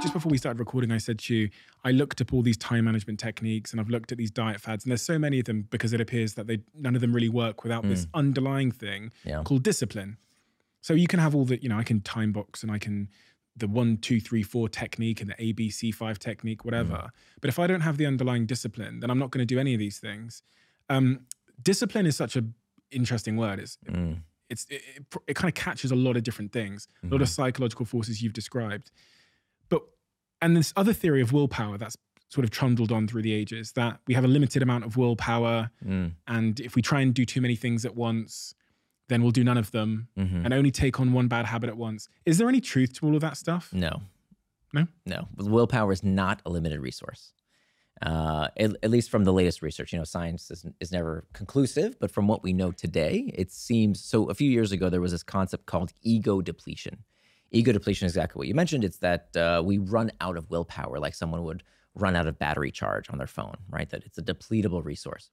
Just before we started recording, I said to you, I looked up all these time management techniques and I've looked at these diet fads, and there's so many of them because it appears that they none of them really work without this underlying thing Yeah. called discipline. So you can have all the, you know, I can time box and I can the one, two, three, four technique and the ABC five technique, whatever. But if I don't have the underlying discipline, then I'm not going to do any of these things. Um, discipline is such a interesting word. It's Mm. It's it, it, it kind of catches a lot of different things, a lot of psychological forces you've described. But and this other theory of willpower that's sort of trundled on through the ages that we have a limited amount of willpower, Mm. and if we try and do too many things at once, then we'll do none of them Mhm. and only take on one bad habit at once. Is there any truth to all of that stuff? No. No? No. Willpower is not a limited resource. Uh, at, at least from the latest research, you know, science is, is never conclusive, but from what we know today, it seems so. A few years ago, there was this concept called ego depletion. Ego depletion is exactly what you mentioned. It's that uh, we run out of willpower, like someone would run out of battery charge on their phone, right? That it's a depletable resource.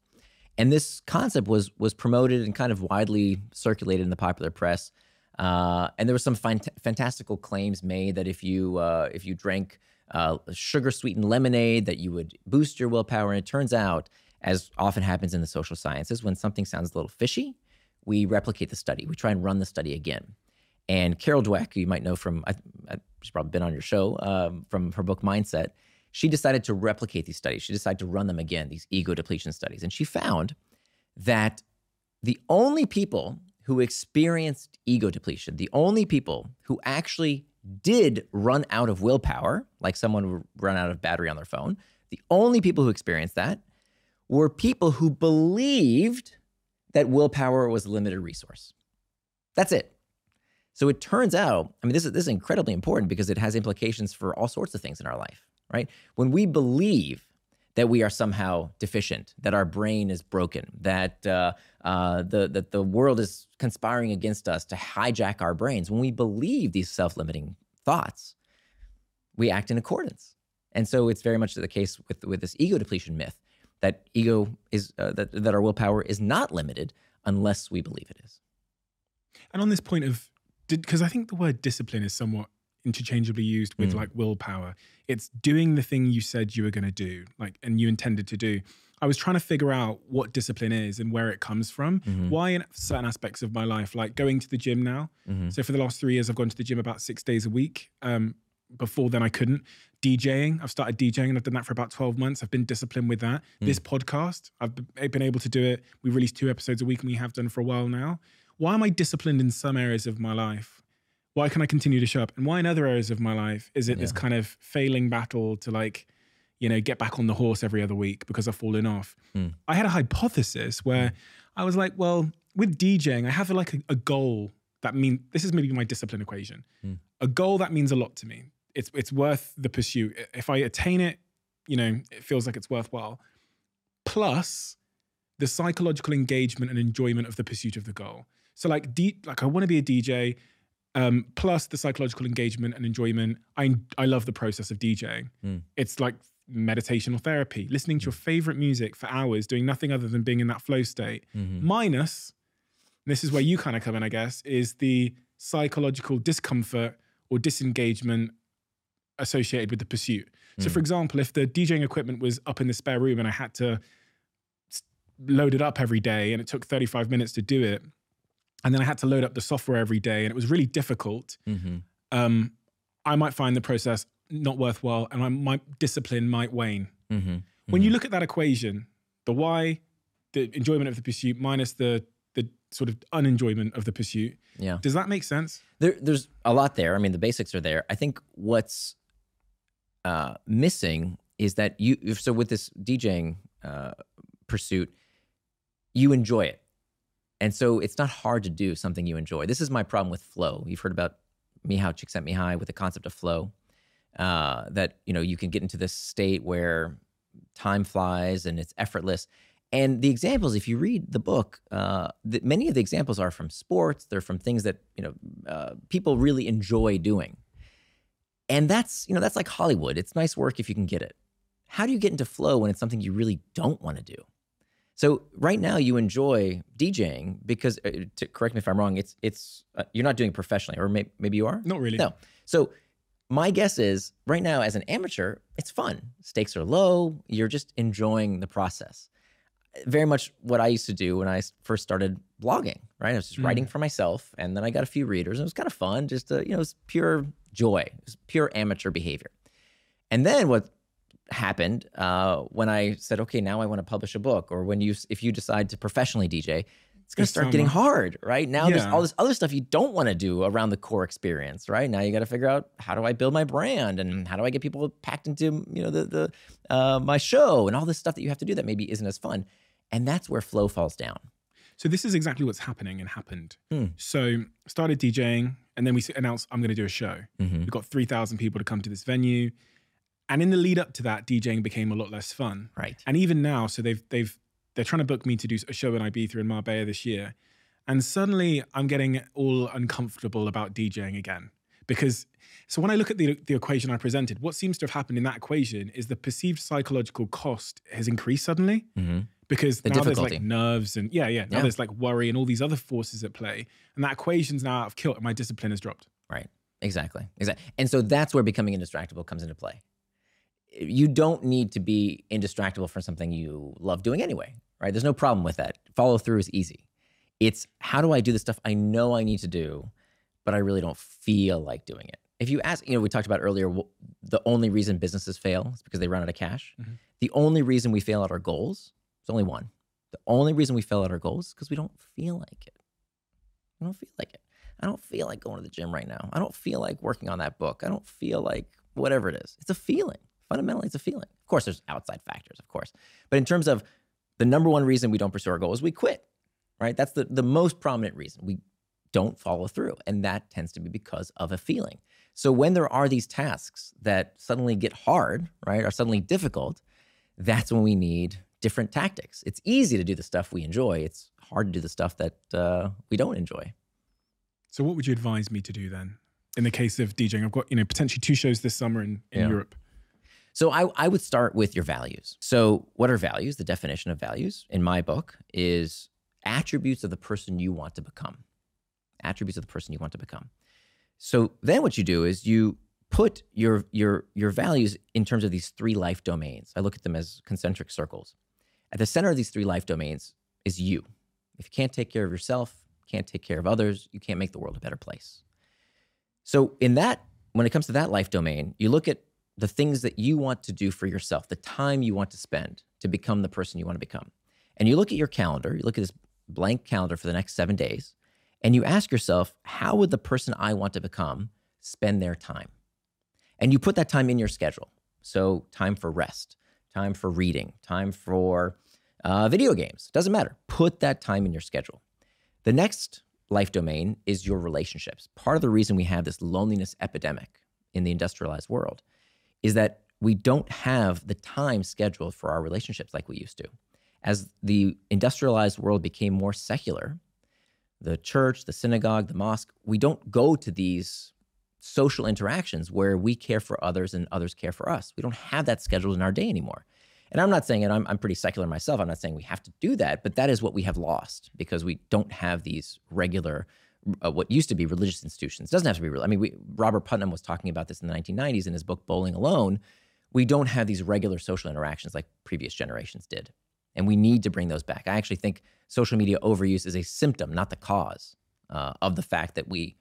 And this concept was was promoted and kind of widely circulated in the popular press. Uh, and there were some fant- fantastical claims made that if you uh, if you drank uh, sugar sweetened lemonade, that you would boost your willpower. And it turns out, as often happens in the social sciences, when something sounds a little fishy, we replicate the study. We try and run the study again. And Carol Dweck, you might know from, I, I, she's probably been on your show, um, from her book Mindset, she decided to replicate these studies. She decided to run them again, these ego depletion studies. And she found that the only people who experienced ego depletion, the only people who actually did run out of willpower, like someone would run out of battery on their phone, the only people who experienced that were people who believed that willpower was a limited resource. That's it. So it turns out, I mean, this is this is incredibly important because it has implications for all sorts of things in our life, right? When we believe that we are somehow deficient, that our brain is broken, that uh, uh, the that the world is conspiring against us to hijack our brains. When we believe these self-limiting thoughts, we act in accordance. And so it's very much the case with with this ego depletion myth that ego is uh, that that our willpower is not limited unless we believe it is. And on this point of, because I think the word discipline is somewhat interchangeably used with Mm. like willpower. It's doing the thing you said you were going to do, like, and you intended to do. I was trying to figure out what discipline is and where it comes from. Mhm. Why in certain aspects of my life, like going to the gym now. Mhm. So for the last three years, I've gone to the gym about six days a week. Um, before then, I couldn't. DJing, I've started DJing and I've done that for about 12 months. I've been disciplined with that. This podcast, I've been able to do it. We release two episodes a week and we have done for a while now. Why am I disciplined in some areas of my life? Why can I continue to show up? And why in other areas of my life is it this kind of failing battle to like, you know, get back on the horse every other week because I've fallen off? Mm. I had a hypothesis where I was like, well, with DJing, I have like a, a goal that mean this is maybe my discipline equation. Mm. A goal that means a lot to me. It's it's worth the pursuit. If I attain it, you know, it feels like it's worthwhile. Plus the psychological engagement and enjoyment of the pursuit of the goal. So like D, like I want to be a DJ. Um, plus the psychological engagement and enjoyment. I I love the process of DJing. Mm. It's like meditation or therapy, listening to your favorite music for hours, doing nothing other than being in that flow state. Mhm. Minus, this is where you kind of come in, I guess, is the psychological discomfort or disengagement associated with the pursuit. So, Mm. for example, if the DJing equipment was up in the spare room and I had to load it up every day and it took 35 minutes to do it, and then I had to load up the software every day and it was really difficult, Mhm. um, I might find the process not worthwhile and my, my discipline might wane. Mhm. When you look at that equation, the why, the enjoyment of the pursuit minus the the sort of unenjoyment of the pursuit, Yeah. does that make sense? There, there's a lot there. I mean, the basics are there. I think what's uh, missing is that you. So with this DJing uh, pursuit, you enjoy it, and so it's not hard to do something you enjoy. This is my problem with flow. You've heard about Mihaly Csikszentmihalyi with the concept of flow. Uh, that you know you can get into this state where time flies and it's effortless. And the examples, if you read the book, uh, the, many of the examples are from sports. They're from things that you know uh, people really enjoy doing. And that's you know that's like Hollywood. It's nice work if you can get it. How do you get into flow when it's something you really don't want to do? So right now you enjoy DJing because, uh, to, correct me if I'm wrong, it's it's uh, you're not doing it professionally, or may, maybe you are. Not really. No. So my guess is right now as an amateur, it's fun. Stakes are low. You're just enjoying the process. Very much what I used to do when I first started blogging. Right, I was just Mm. writing for myself, and then I got a few readers. And it was kind of fun. Just to, you know, it was pure joy. It was pure amateur behavior. And then what happened uh, when I said, okay, now I want to publish a book, or when you, if you decide to professionally DJ, it's going to start getting hard, right? Now there's all this other stuff you don't want to do around the core experience, right? Now you got to figure out how do I build my brand and how do I get people packed into you know the the uh, my show and all this stuff that you have to do that maybe isn't as fun, and that's where flow falls down. So this is exactly what's happening and happened. Hmm. So started DJing, and then we announced I'm going to do a show. Mm-hmm. We got three thousand people to come to this venue, and in the lead up to that, DJing became a lot less fun. Right. And even now, so they've they've they're trying to book me to do a show in Ibiza in Marbella this year, and suddenly I'm getting all uncomfortable about DJing again because. So when I look at the the equation I presented, what seems to have happened in that equation is the perceived psychological cost has increased suddenly Mm-hmm. because The now there's like nerves and yeah, yeah. Now Yeah. there's like worry and all these other forces at play, and that equation's now out of kilt, and my discipline has dropped. Right. Exactly. Exactly. And so that's where becoming indistractable comes into play. You don't need to be indistractable for something you love doing anyway, right? There's no problem with that. Follow through is easy. It's how do I do the stuff I know I need to do, but I really don't feel like doing it. If you ask, you know, we talked about earlier, the only reason businesses fail is because they run out of cash. Mhm. The only reason we fail at our goals is only one. The only reason we fail at our goals is because we don't feel like it. I don't feel like it. I don't feel like going to the gym right now. I don't feel like working on that book. I don't feel like whatever it is. It's a feeling. Fundamentally, it's a feeling. Of course, there's outside factors, of course. But in terms of the number one reason we don't pursue our goal is we quit, right? That's the, the most prominent reason. We don't follow through. And that tends to be because of a feeling. So when there are these tasks that suddenly get hard, right, are suddenly difficult, that's when we need different tactics. It's easy to do the stuff we enjoy. It's hard to do the stuff that uh, we don't enjoy. So what would you advise me to do then? In the case of DJing, I've got you know potentially two shows this summer in, in Yeah. Europe. So I, I would start with your values. So what are values? The definition of values in my book is attributes of the person you want to become. Attributes of the person you want to become. So then what you do is you put your your your values in terms of these three life domains. I look at them as concentric circles. At the center of these three life domains is you. If you can't take care of yourself, can't take care of others, you can't make the world a better place. So in that when it comes to that life domain, you look at the things that you want to do for yourself, the time you want to spend to become the person you want to become. And you look at your calendar, you look at this blank calendar for the next seven days, and you ask yourself, how would the person I want to become spend their time? And you put that time in your schedule. So, time for rest, time for reading, time for uh, video games, doesn't matter. Put that time in your schedule. The next life domain is your relationships. Part of the reason we have this loneliness epidemic in the industrialized world is that we don't have the time scheduled for our relationships like we used to. As the industrialized world became more secular, the church, the synagogue, the mosque, we don't go to these social interactions where we care for others and others care for us. We don't have that scheduled in our day anymore. And I'm not saying, and I'm, I'm pretty secular myself, I'm not saying we have to do that, but that is what we have lost because we don't have these regular, uh, what used to be religious institutions. It doesn't have to be real. I mean, we, Robert Putnam was talking about this in the 1990s in his book, Bowling Alone. We don't have these regular social interactions like previous generations did. And we need to bring those back. I actually think social media overuse is a symptom, not the cause uh, of the fact that we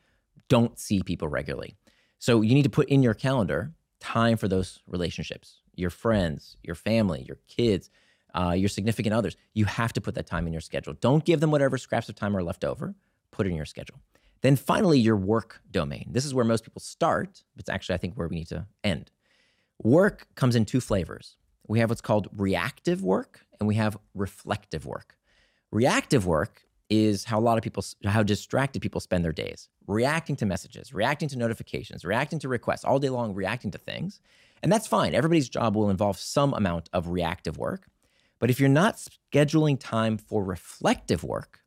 don't see people regularly. So you need to put in your calendar time for those relationships, your friends, your family, your kids, uh, your significant others. You have to put that time in your schedule. Don't give them whatever scraps of time are left over. Put it in your schedule. Then finally, your work domain. This is where most people start, it's actually, I think, where we need to end. Work comes in two flavors. We have what's called reactive work and we have reflective work. Reactive work is how a lot of people, how distracted people spend their days, reacting to messages, reacting to notifications, reacting to requests, all day long, reacting to things. And that's fine. Everybody's job will involve some amount of reactive work. But if you're not scheduling time for reflective work,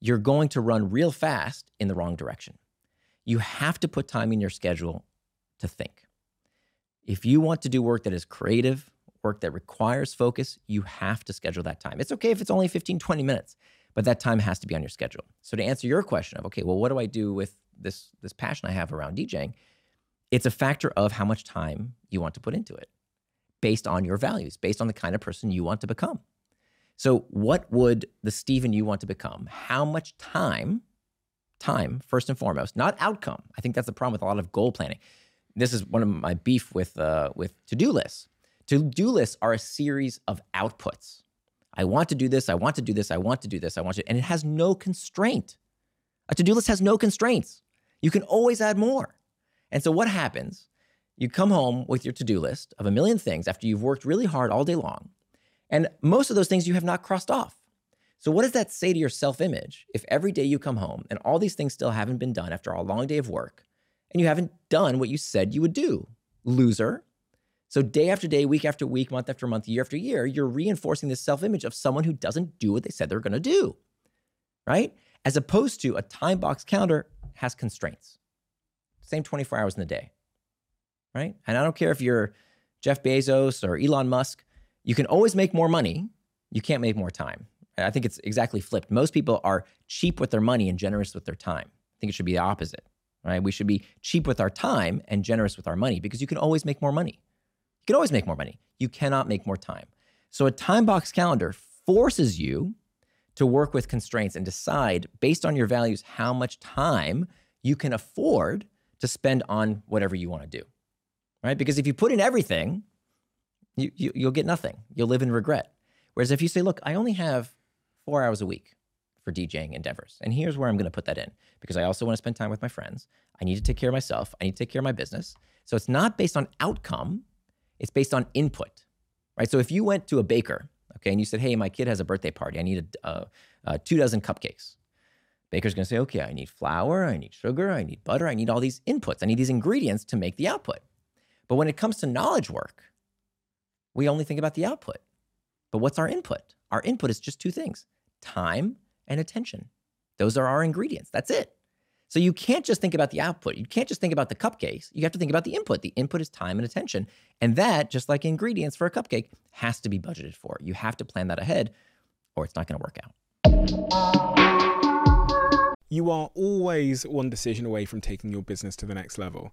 you're going to run real fast in the wrong direction. You have to put time in your schedule to think. If you want to do work that is creative, work that requires focus, you have to schedule that time. It's okay if it's only 15, 20 minutes, but that time has to be on your schedule. So to answer your question of, okay, well, what do I do with this, this passion I have around DJing? It's a factor of how much time you want to put into it based on your values, based on the kind of person you want to become. So, what would the Stephen you want to become? How much time, time, first and foremost, not outcome. I think that's the problem with a lot of goal planning. This is one of my beef with, uh, with to do lists. To do lists are a series of outputs. I want to do this, I want to do this, I want to do this, I want to, and it has no constraint. A to do list has no constraints. You can always add more. And so, what happens? You come home with your to do list of a million things after you've worked really hard all day long and most of those things you have not crossed off. So, what does that say to your self image if every day you come home and all these things still haven't been done after a long day of work and you haven't done what you said you would do? Loser. So, day after day, week after week, month after month, year after year, you're reinforcing this self image of someone who doesn't do what they said they're going to do, right? As opposed to a time box calendar has constraints. Same 24 hours in the day, right? And I don't care if you're Jeff Bezos or Elon Musk, you can always make more money. You can't make more time. I think it's exactly flipped. Most people are cheap with their money and generous with their time. I think it should be the opposite, right? We should be cheap with our time and generous with our money because you can always make more money. You can always make more money. You cannot make more time. So a time box calendar forces you to work with constraints and decide based on your values how much time you can afford to spend on whatever you want to do. Right? Because if you put in everything, you, you you'll get nothing. You'll live in regret. Whereas if you say, look, I only have four hours a week for DJing endeavors, and here's where I'm going to put that in because I also want to spend time with my friends. I need to take care of myself. I need to take care of my business. So it's not based on outcome; it's based on input, right? So if you went to a baker, okay, and you said, hey, my kid has a birthday party. I need a, two dozen cupcakes. Baker's going to say, okay, I need flour, I need sugar, I need butter, I need all these inputs, I need these ingredients to make the output. But when it comes to knowledge work, we only think about the output. But what's our input? Our input is just two things time and attention. Those are our ingredients. That's it. So you can't just think about the output. You can't just think about the cupcakes. You have to think about the input. The input is time and attention. And that, just like ingredients for a cupcake, has to be budgeted for. You have to plan that ahead or it's not going to work out. You are always one decision away from taking your business to the next level.